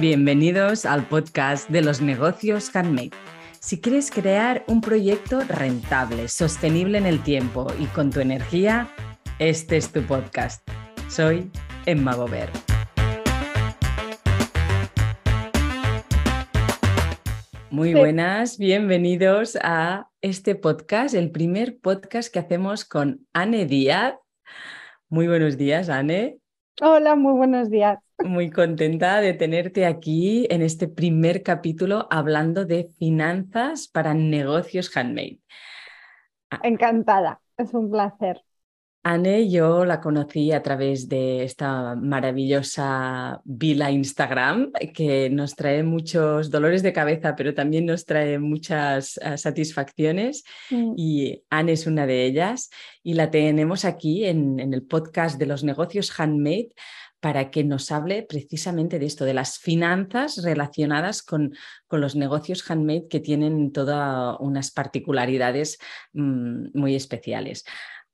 Bienvenidos al podcast de los negocios handmade. Si quieres crear un proyecto rentable, sostenible en el tiempo y con tu energía, este es tu podcast. Soy Emma Gober. Muy buenas, bienvenidos a este podcast, el primer podcast que hacemos con Anne Díaz. Muy buenos días, Anne. Hola, muy buenos días. Muy contenta de tenerte aquí en este primer capítulo hablando de finanzas para negocios handmade. Ah. Encantada, es un placer. Anne, yo la conocí a través de esta maravillosa vila Instagram que nos trae muchos dolores de cabeza, pero también nos trae muchas uh, satisfacciones mm. y Anne es una de ellas y la tenemos aquí en, en el podcast de los negocios handmade para que nos hable precisamente de esto, de las finanzas relacionadas con, con los negocios handmade que tienen todas unas particularidades mmm, muy especiales.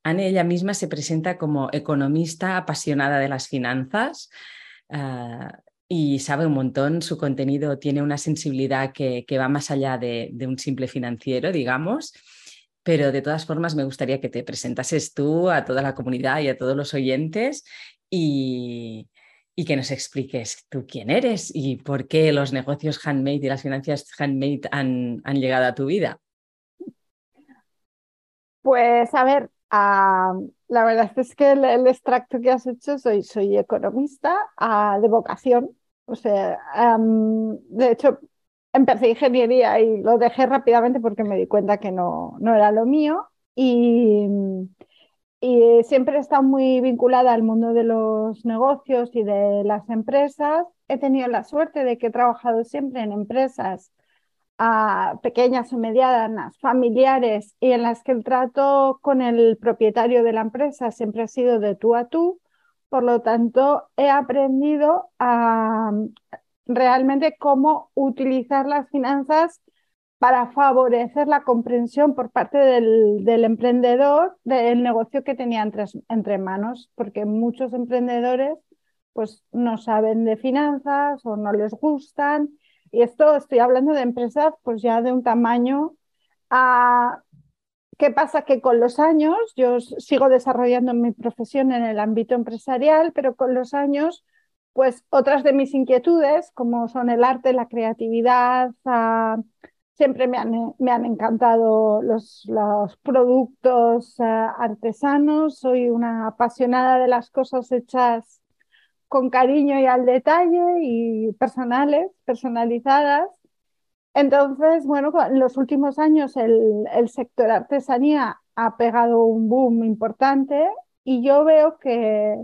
Anne ella misma se presenta como economista apasionada de las finanzas. Uh, y sabe un montón, su contenido tiene una sensibilidad que, va más allá de, un simple financiero, digamos, pero de todas formas me gustaría que te presentases tú a toda la comunidad y a todos los oyentes y, que nos expliques tú quién eres y por qué los negocios handmade y las finanzas handmade han, han llegado a tu vida. Pues a ver, uh, la verdad es que el, extracto que has hecho, soy, soy economista uh, de vocación. O sea, de hecho, empecé ingeniería y lo dejé rápidamente porque me di cuenta que no, no era lo mío. Y, y siempre he estado muy vinculada al mundo de los negocios y de las empresas. He tenido la suerte de que he trabajado siempre en empresas a pequeñas o medianas, familiares, y en las que el trato con el propietario de la empresa siempre ha sido de tú a tú. Por lo tanto, he aprendido a realmente cómo utilizar las finanzas para favorecer la comprensión por parte del, del emprendedor del negocio que tenía entre, entre, manos, porque muchos emprendedores pues no saben de finanzas o no les gustan. Y esto estoy hablando de empresas pues ya de un tamaño a... ¿Qué pasa? Que con los años, yo sigo desarrollando mi profesión en el ámbito empresarial, pero con los años, pues otras de mis inquietudes, como son el arte, la creatividad, Siempre me han, me han encantado los, los productos artesanos, soy una apasionada de las cosas hechas con cariño y al detalle y personales, personalizadas. Entonces, bueno, en los últimos años el, el sector artesanía ha pegado un boom importante y yo veo que,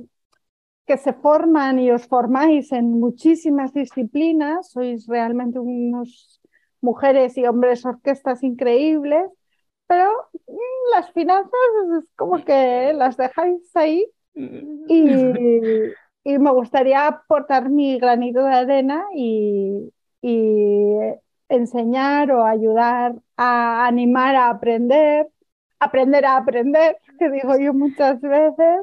que se forman y os formáis en muchísimas disciplinas, sois realmente unos mujeres y hombres orquestas increíbles, pero mm, las finanzas es como que las dejáis ahí y, y me gustaría aportar mi granito de arena y, y enseñar o ayudar a animar a aprender, aprender a aprender, que digo yo muchas veces,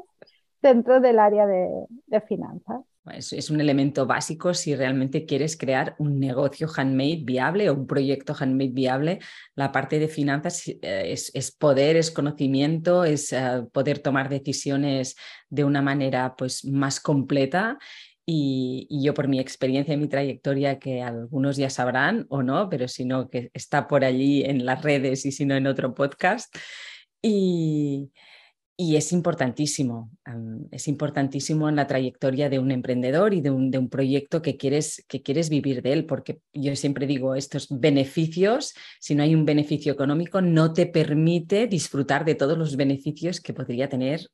dentro del área de, de finanzas. Es, un elemento básico si realmente quieres crear un negocio handmade viable o un proyecto handmade viable. La parte de finanzas eh, es, es poder, es conocimiento, es uh, poder tomar decisiones de una manera pues, más completa. Y, y, yo por mi experiencia y mi trayectoria, que algunos ya sabrán o no, pero si no, que está por allí en las redes y si no en otro podcast. Y, y es importantísimo, es importantísimo en la trayectoria de un emprendedor y de un, de un, proyecto que quieres, que quieres vivir de él, porque yo siempre digo, estos beneficios, si no hay un beneficio económico, no te permite disfrutar de todos los beneficios que podría tener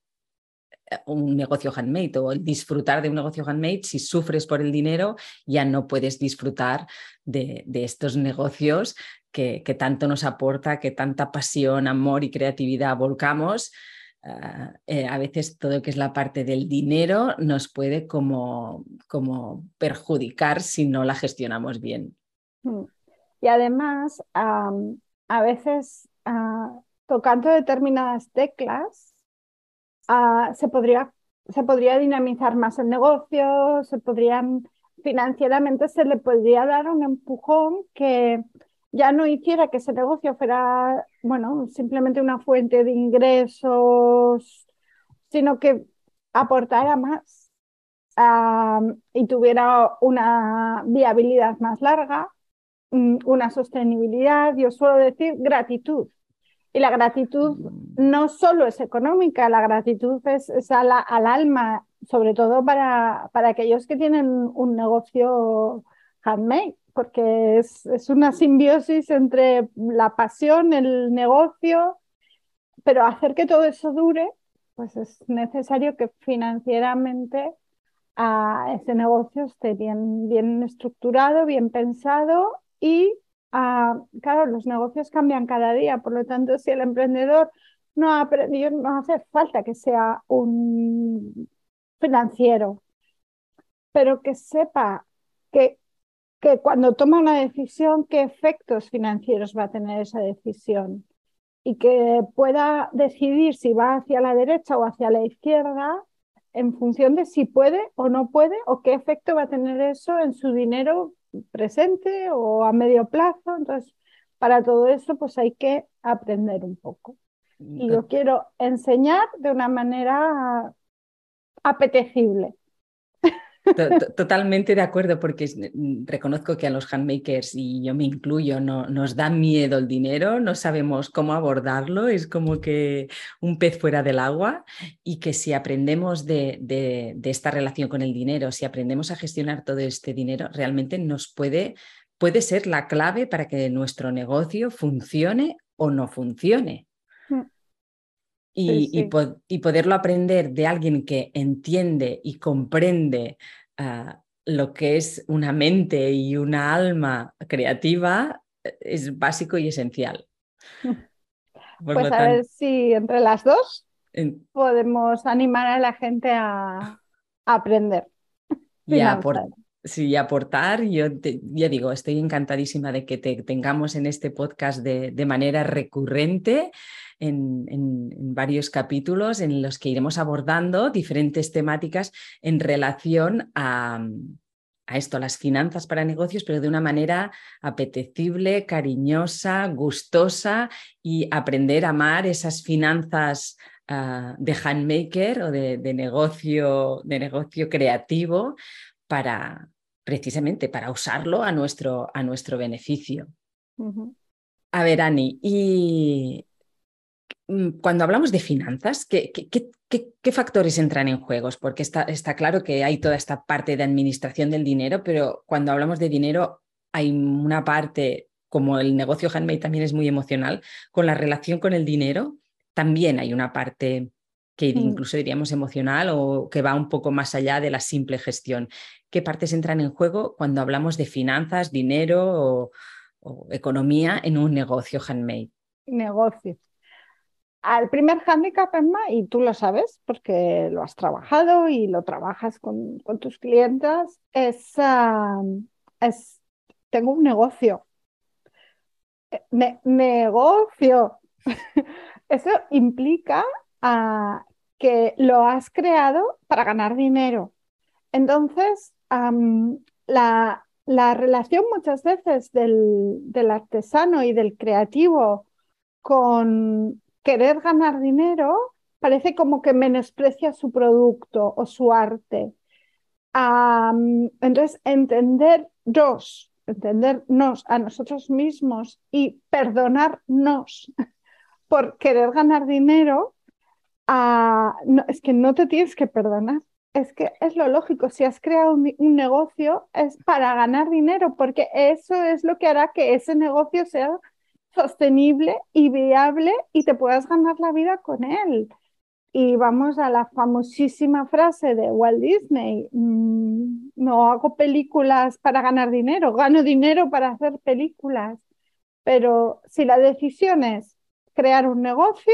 eh, un negocio handmade o disfrutar de un negocio handmade, si sufres por el dinero, ya no puedes disfrutar de, de estos negocios que, que tanto nos aporta, que tanta pasión, amor y creatividad volcamos Uh, eh, a veces todo lo que es la parte del dinero nos puede como, como perjudicar si no la gestionamos bien. Mm. Y además, a veces uh, tocando determinadas teclas, uh, se, podría, se podría dinamizar más el negocio, se podrían financieramente se le podría dar un empujón que ya no hiciera que ese negocio fuera, bueno, simplemente una fuente de ingresos, sino que aportara más y tuviera una viabilidad más larga, mm, una sostenibilidad, yo suelo decir gratitud. Y la gratitud no solo es económica, la gratitud es, al alma, sobre todo para, para aquellos que tienen un negocio handmade, porque es, es una simbiosis entre la pasión, el negocio, pero hacer que todo eso dure, pues es necesario que financieramente a ese negocio esté bien, bien estructurado, bien pensado y claro, los negocios cambian cada día, por lo tanto, si el emprendedor no ha aprendido, no hace falta que sea un financiero, pero que sepa que, que cuando toma una decisión, qué efectos financieros va a tener esa decisión y que pueda decidir si va hacia la derecha o hacia la izquierda en función de si puede o no puede o qué efecto va a tener eso en su dinero presente o a medio plazo. Entonces, para todo eso, pues hay que aprender un poco. Y yo quiero enseñar de una manera apetecible. Totalmente de acuerdo, porque reconozco que a los handmakers, y yo me incluyo, no, nos da miedo el dinero, no sabemos cómo abordarlo, es como que un pez fuera del agua, y que si aprendemos de, de, esta relación con el dinero, si aprendemos a gestionar todo este dinero, realmente nos puede, puede ser la clave para que nuestro negocio funcione o no funcione. Y, Y, poderlo aprender de alguien que entiende y comprende ah, lo que es una mente y una alma creativa eh, es básico y esencial. pues a ver si entre las dos podemos animar a la gente a, aprender. Y a, Sí, aportar, yo ya digo, estoy encantadísima de que te tengamos en este podcast de, de manera recurrente en, en, varios capítulos en los que iremos abordando diferentes temáticas en relación a, a esto, a las finanzas para negocios, pero de una manera apetecible, cariñosa, gustosa y aprender a amar esas finanzas uh, de handmaker o de, de, negocio, de negocio creativo para, precisamente para usarlo a nuestro, a nuestro beneficio. A ver, Ani, y cuando hablamos de finanzas, ¿qué, qué, factores entran en juegos? Porque está, está, claro que hay toda esta parte de administración del dinero, pero cuando hablamos de dinero hay una parte, como el negocio handmade también es muy emocional, con la relación con el dinero, también hay una parte que mm. incluso diríamos emocional o que va un poco más allá de la simple gestión. ¿Qué partes entran en juego cuando hablamos de finanzas, dinero o, economía en un negocio handmade? Negocio. Al primer handicap, Emma, y tú lo sabes porque lo has trabajado y lo trabajas con, tus clientes, es, es, tengo un negocio. Eh, negocio. Eso implica que lo has creado para ganar dinero. Entonces, la, relación muchas veces del, artesano y del creativo con querer ganar dinero parece como que menosprecia su producto o su arte. entonces, entendernos, entendernos a nosotros mismos y perdonarnos por querer ganar dinero no, es que no te tienes que perdonar. Es que es lo lógico, si has creado un, negocio es para ganar dinero, porque eso es lo que hará que ese negocio sea sostenible y viable y te puedas ganar la vida con él. Y vamos a la famosísima frase de Walt Disney, mm, no hago películas para ganar dinero, gano dinero para hacer películas. Pero si la decisión es crear un negocio,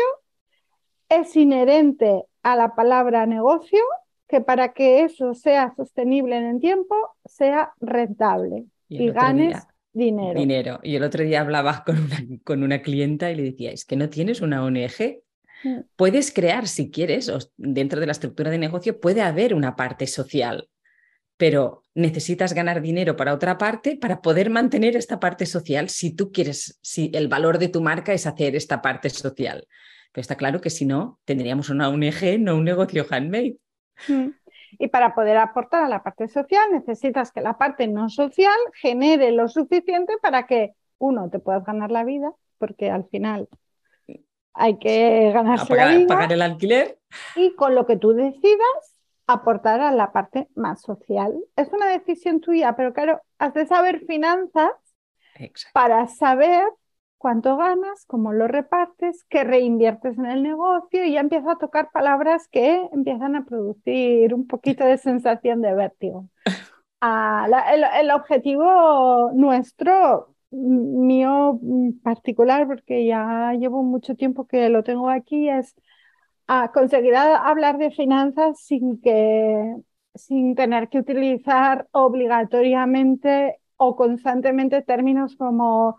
es inherente a la palabra negocio que para que eso sea sostenible en el tiempo, sea rentable y, ganes dinero. Dinero. Y el otro día hablaba con una, con una clienta y le decía, es que no tienes una ONG. Mm. Puedes crear, si quieres, dentro de la estructura de negocio puede haber una parte social, pero necesitas ganar dinero para otra parte para poder mantener esta parte social si tú quieres, si el valor de tu marca es hacer esta parte social. Pero está claro que si no, tendríamos una ONG, no un negocio handmade. Mm. Y para poder aportar a la parte social necesitas que la parte no social genere lo suficiente para que, uno, te puedas ganar la vida, porque al final hay que ganarse pagar, la vida. pagar el alquiler. Y con lo que tú decidas, aportar a la parte más social. Es una decisión tuya, pero claro, has de saber finanzas Exacto. para saber cuánto ganas, cómo lo repartes, qué reinviertes en el negocio y ya empieza a tocar palabras que empiezan a producir un poquito de sensación de vértigo. Ah, el, objetivo nuestro, mío particular, porque ya llevo mucho tiempo que lo tengo aquí, es ah, conseguir hablar de finanzas sin que, sin tener que utilizar obligatoriamente o constantemente términos como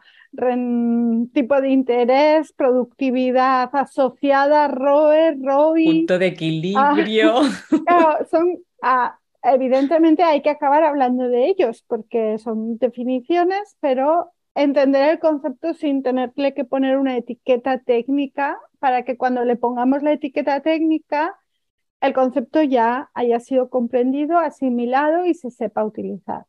tipo de interés, productividad asociada, ROE, ROI. Punto de equilibrio. Claro, son, ah, evidentemente hay que acabar hablando de ellos porque son definiciones, pero entender el concepto sin tenerle que poner una etiqueta técnica para que cuando le pongamos la etiqueta técnica, el concepto ya haya sido comprendido, asimilado y se sepa utilizar.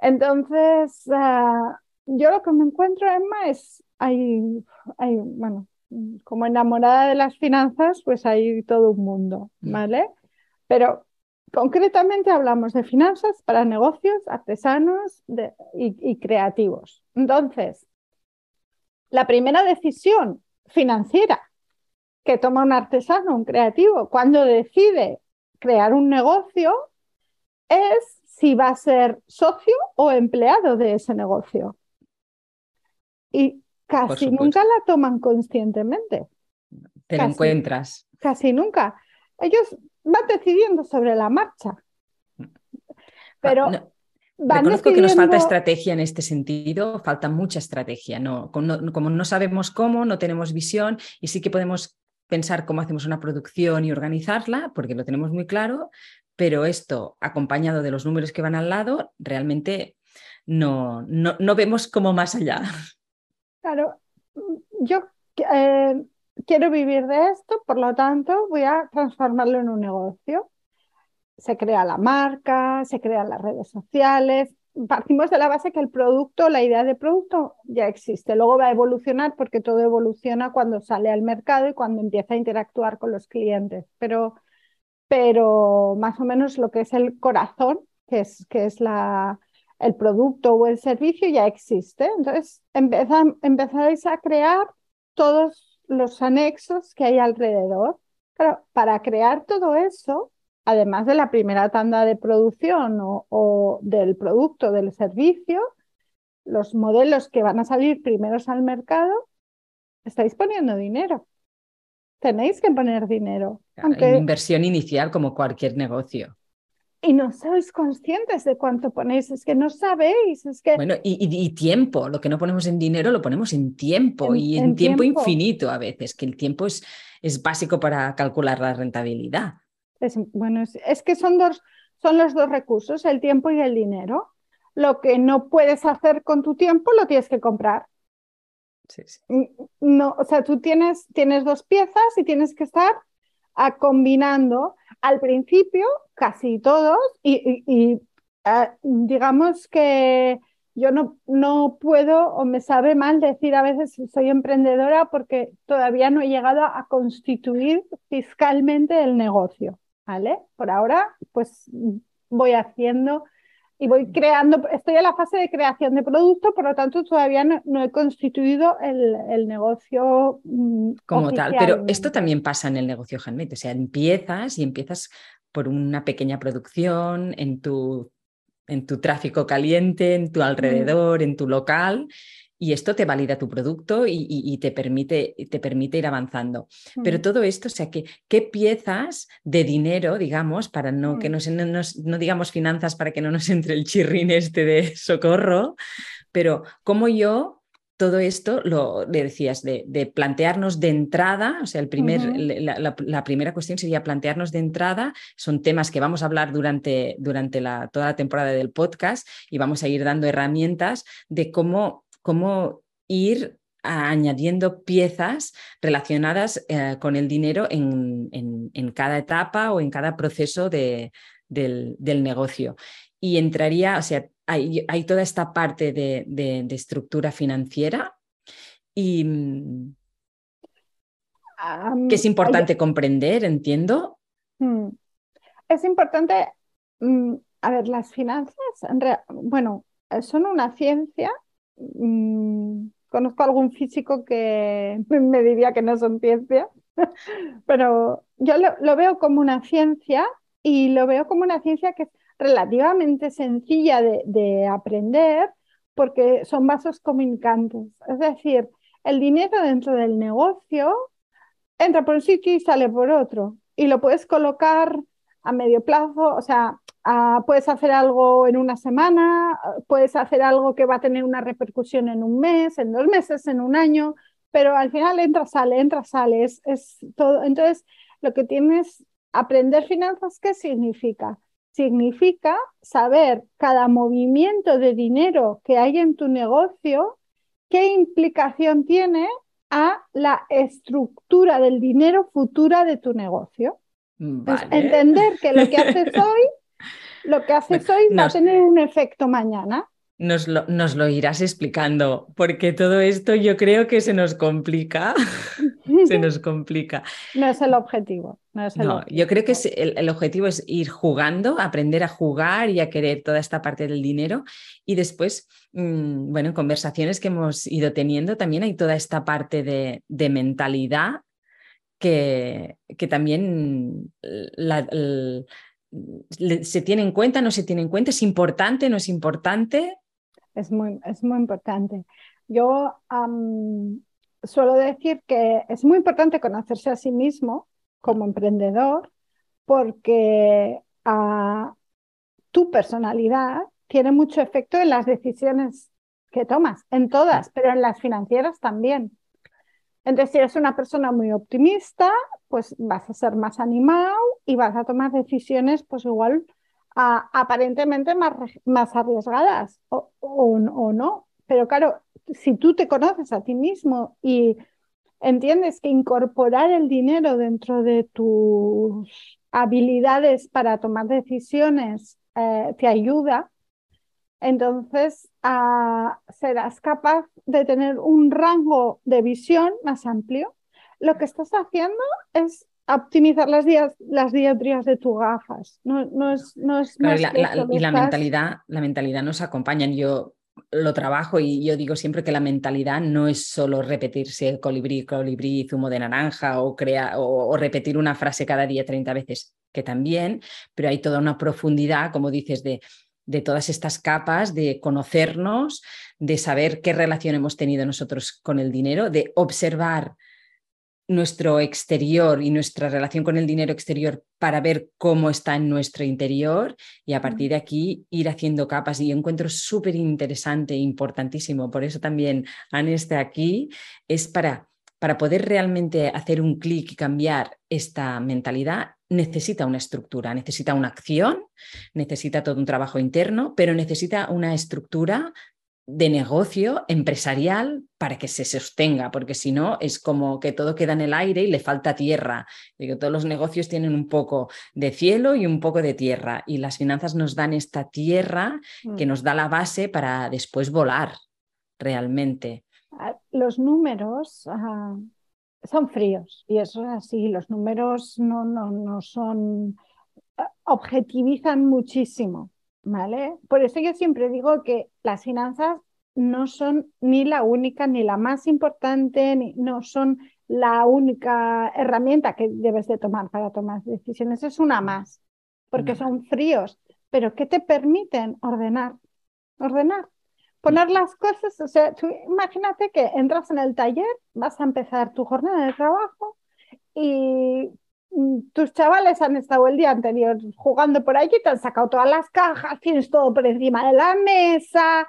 Entonces, ah, yo lo que me encuentro, Emma, es, hay, hay, bueno, como enamorada de las finanzas, pues hay todo un mundo, Mm. ¿vale? Pero concretamente hablamos de finanzas para negocios, artesanos de- y, y creativos. Entonces, la primera decisión financiera que toma un artesano, un creativo, cuando decide crear un negocio, es si va a ser socio o empleado de ese negocio. Y casi nunca la toman conscientemente, Te lo Casi. encuentras. casi nunca. Ellos van decidiendo sobre la marcha, pero Ah, No, van Reconozco que nos falta estrategia en este sentido, falta mucha estrategia. No- como no sabemos cómo, no tenemos visión y sí que podemos pensar cómo hacemos una producción y organizarla, porque lo tenemos muy claro, pero esto acompañado de los números que van al lado, realmente no, no, no vemos como más allá. Claro, yo eh, quiero vivir de esto, por lo tanto voy a transformarlo en un negocio. Se crea la marca, se crean las redes sociales. Partimos de la base que el producto, la idea de producto ya existe. Luego va a evolucionar porque todo evoluciona cuando sale al mercado y cuando empieza a interactuar con los clientes. Pero, pero más o menos lo que es el corazón, que es, que es la, el producto o el servicio ya existe. Entonces empezáis a crear todos los anexos que hay alrededor. Claro, para crear todo eso, además de la primera tanda de producción o, o del producto, del servicio, los modelos que van a salir primeros al mercado, estáis poniendo dinero. Tenéis que poner dinero. Una inversión inicial como cualquier negocio. y no sois conscientes de cuánto ponéis, es que no sabéis, es que Bueno, y, y- y tiempo, lo que no ponemos en dinero lo ponemos en tiempo En- y en, en tiempo, tiempo. infinito a veces, que el tiempo es, es básico para calcular la rentabilidad. es, bueno, es, es que son dos, son los dos recursos, el tiempo y el dinero. Lo que no puedes hacer con tu tiempo lo tienes que comprar. Sí, sí. No, o sea, tú tienes, tienes dos piezas y tienes que estar ah, combinando al principio casi todos y, ah, digamos que yo no, no puedo o me sabe mal decir a veces soy emprendedora porque todavía no he llegado a constituir fiscalmente el negocio, ¿vale? Por ahora, pues voy haciendo y voy creando, estoy en la fase de creación de producto, por lo tanto todavía no, no he constituido el, el negocio mm, como tal. Pero esto también pasa en el negocio handmade, o sea, empiezas y empiezas por una pequeña producción en tu, en tu tráfico caliente, en tu alrededor, en tu local. Y esto te valida tu producto y, y- y te, permite, te permite ir avanzando. Pero Mm. todo esto, o sea, que, ¿qué piezas de dinero, digamos, para no que Mm. no, nos- no digamos finanzas para que no nos entre el chirrín este de socorro, pero cómo yo todo esto, lo le decías, de, plantearnos de entrada, o sea, el primer, la, primera cuestión sería plantearnos de entrada, son temas que vamos a hablar durante, durante la, toda la temporada del podcast y vamos a ir dando herramientas de cómo, cómo ir añadiendo piezas relacionadas eh, con el dinero en, en, cada etapa o en cada proceso de, del, del negocio. Y entraría, o sea, hay, hay toda esta parte de, de, estructura financiera y mm, que es importante comprender, entiendo. Mm, es importante, mm, a ver, las finanzas, bueno, son una ciencia. Conozco algún físico que me diría que no son ciencia, pero yo lo veo como una ciencia y lo veo como una ciencia que es relativamente sencilla de, aprender porque son vasos comunicantes. Es decir, el dinero dentro del negocio entra por un sitio y sale por otro. Y lo puedes colocar a medio plazo, o sea, puedes hacer algo en una semana, puedes hacer algo que va a tener una repercusión en un mes, en dos meses, en un año, pero al final entra, sale, entra, sale, es, es todo. Entonces, lo que tienes, aprender finanzas, ¿qué significa? significa saber cada movimiento de dinero que hay en tu negocio, qué implicación tiene a la estructura del dinero futura de tu negocio. entender que lo que haces hoy, lo que haces hoy va a tener un efecto mañana. Nos lo, nos lo, irás explicando, porque todo esto yo creo que se nos complica. se nos complica. No es el objetivo. No, yo creo que el, objetivo es ir jugando, aprender a jugar y a querer toda esta parte del dinero. Y después, mm, bueno, en conversaciones que hemos ido teniendo, también hay toda esta parte de, mentalidad que, que también se tiene en cuenta, no se tiene en cuenta, es importante, no es importante. Es muy, es muy importante. Yo suelo decir que es muy importante conocerse a sí mismo como emprendedor porque ah, tu personalidad tiene mucho efecto en las decisiones que tomas, en todas, pero en las financieras también. Entonces, si eres una persona muy optimista, pues vas a ser más animado y vas a tomar decisiones, pues igual aparentemente más, más arriesgadas o, o no. Pero claro, si tú te conoces a ti mismo y entiendes que incorporar el dinero dentro de tus habilidades para tomar decisiones eh, te ayuda, entonces ah, serás capaz de tener un rango de visión más amplio. Lo que estás haciendo es optimizar las, días, las dioptrías de tus gafas. No, no es, no es y la, mentalidad, la mentalidad nos acompaña. Yo lo trabajo y yo digo siempre que la mentalidad no es solo repetirse colibrí, colibrí, zumo de naranja o, o, repetir una frase cada día 30 veces, que también, pero hay toda una profundidad, como dices, de, de todas estas capas, de conocernos, de saber qué relación hemos tenido nosotros con el dinero, de observar nuestro exterior y nuestra relación con el dinero exterior para ver cómo está en nuestro interior y a partir de aquí ir haciendo capas y encuentro súper interesante e importantísimo. Por eso también Anne está aquí, es para, para poder realmente hacer un clic y cambiar esta mentalidad. Necesita una estructura, necesita una acción, necesita todo un trabajo interno, pero necesita una estructura de negocio empresarial para que se sostenga, porque si no es como que todo queda en el aire y le falta tierra. Digo, todos los negocios tienen un poco de cielo y un poco de tierra y las finanzas nos dan esta tierra que mm. nos da la base para después volar realmente. Ah, los números son fríos y eso es así, los números no, no, no son, ah, objetivizan muchísimo ¿vale? Por eso yo siempre digo que las finanzas no son ni la única, ni la más importante, ni, no son la única herramienta que debes de tomar para tomar decisiones. Es una más, porque mm. son fríos, pero ¿qué te permiten ordenar? Ordenar. Poner las cosas, o sea, imagínate que entras en el taller, vas a empezar tu jornada de trabajo y tus chavales han estado el día anterior jugando por allí, te han sacado todas las cajas, tienes todo por encima de la mesa,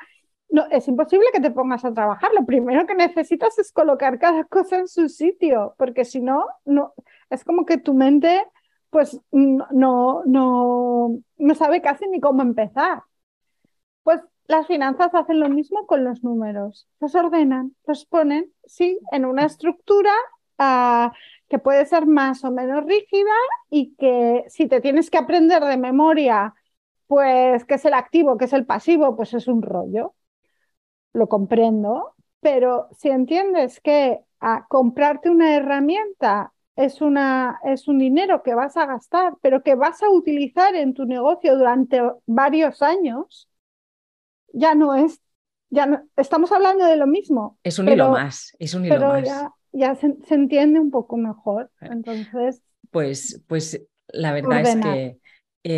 no, es imposible que te pongas a trabajar. Lo primero que necesitas es colocar cada cosa en su sitio, porque si no, no es como que tu mente pues no, no, no sabe casi ni cómo empezar. Pues las finanzas hacen lo mismo con los números. Los ordenan, los ponen, sí, en una estructura ah, que puede ser más o menos rígida y que si te tienes que aprender de memoria, pues qué es el activo, qué es el pasivo, pues es un rollo lo comprendo, pero si entiendes que a comprarte una herramienta es, una, es un dinero que vas a gastar, pero que vas a utilizar en tu negocio durante varios años, ya no es, ya no, estamos hablando de lo mismo. Es un hilo más, es un hilo más. Ya, ya se, entiende un poco mejor. Entonces. Pues, pues la verdad es que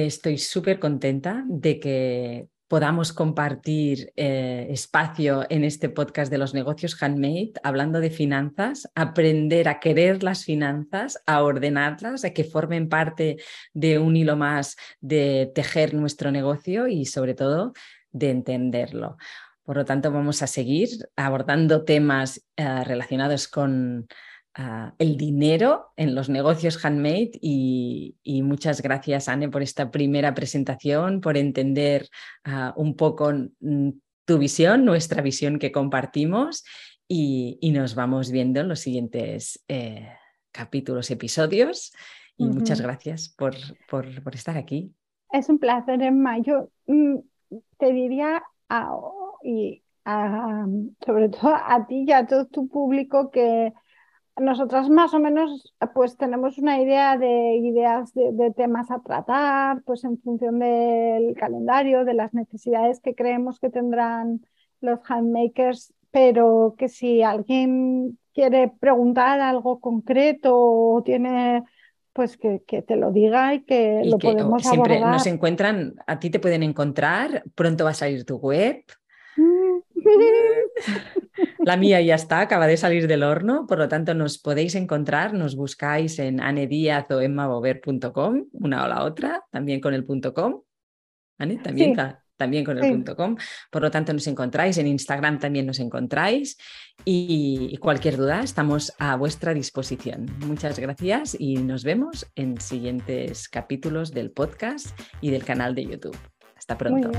estoy súper contenta de que podamos compartir eh, espacio en este podcast de los negocios handmade, hablando de finanzas, aprender a querer las finanzas, a ordenarlas, a que formen parte de un hilo más de tejer nuestro negocio y sobre todo de entenderlo. Por lo tanto, vamos a seguir abordando temas eh, relacionados con el dinero en los negocios handmade y, muchas gracias, Anne, por esta primera presentación, por entender ah, un poco mm, tu visión, nuestra visión que compartimos y, nos vamos viendo en los siguientes eh, capítulos, episodios. Y muchas gracias por, por, estar aquí. Es un placer, Emma. Yo mm, te diría, y sobre todo a ti y a todo tu público que nosotras más o menos pues tenemos una idea de ideas de, temas a tratar, pues en función del calendario, de las necesidades que creemos que tendrán los handmakers, pero que si alguien quiere preguntar algo concreto o tiene pues que, te lo diga y que lo podemos siempre nos encuentran, a ti te pueden encontrar, pronto va a salir tu web. Mm. La mía ya está, acaba de salir del horno, por lo tanto nos podéis encontrar, nos buscáis en anediaz o emmabover.com, una o la otra, también con el punto .com. También, también con el punto .com. Por lo tanto nos encontráis, en Instagram también nos encontráis y cualquier duda estamos a vuestra disposición. Muchas gracias y nos vemos en siguientes capítulos del podcast y del canal de YouTube. Hasta pronto.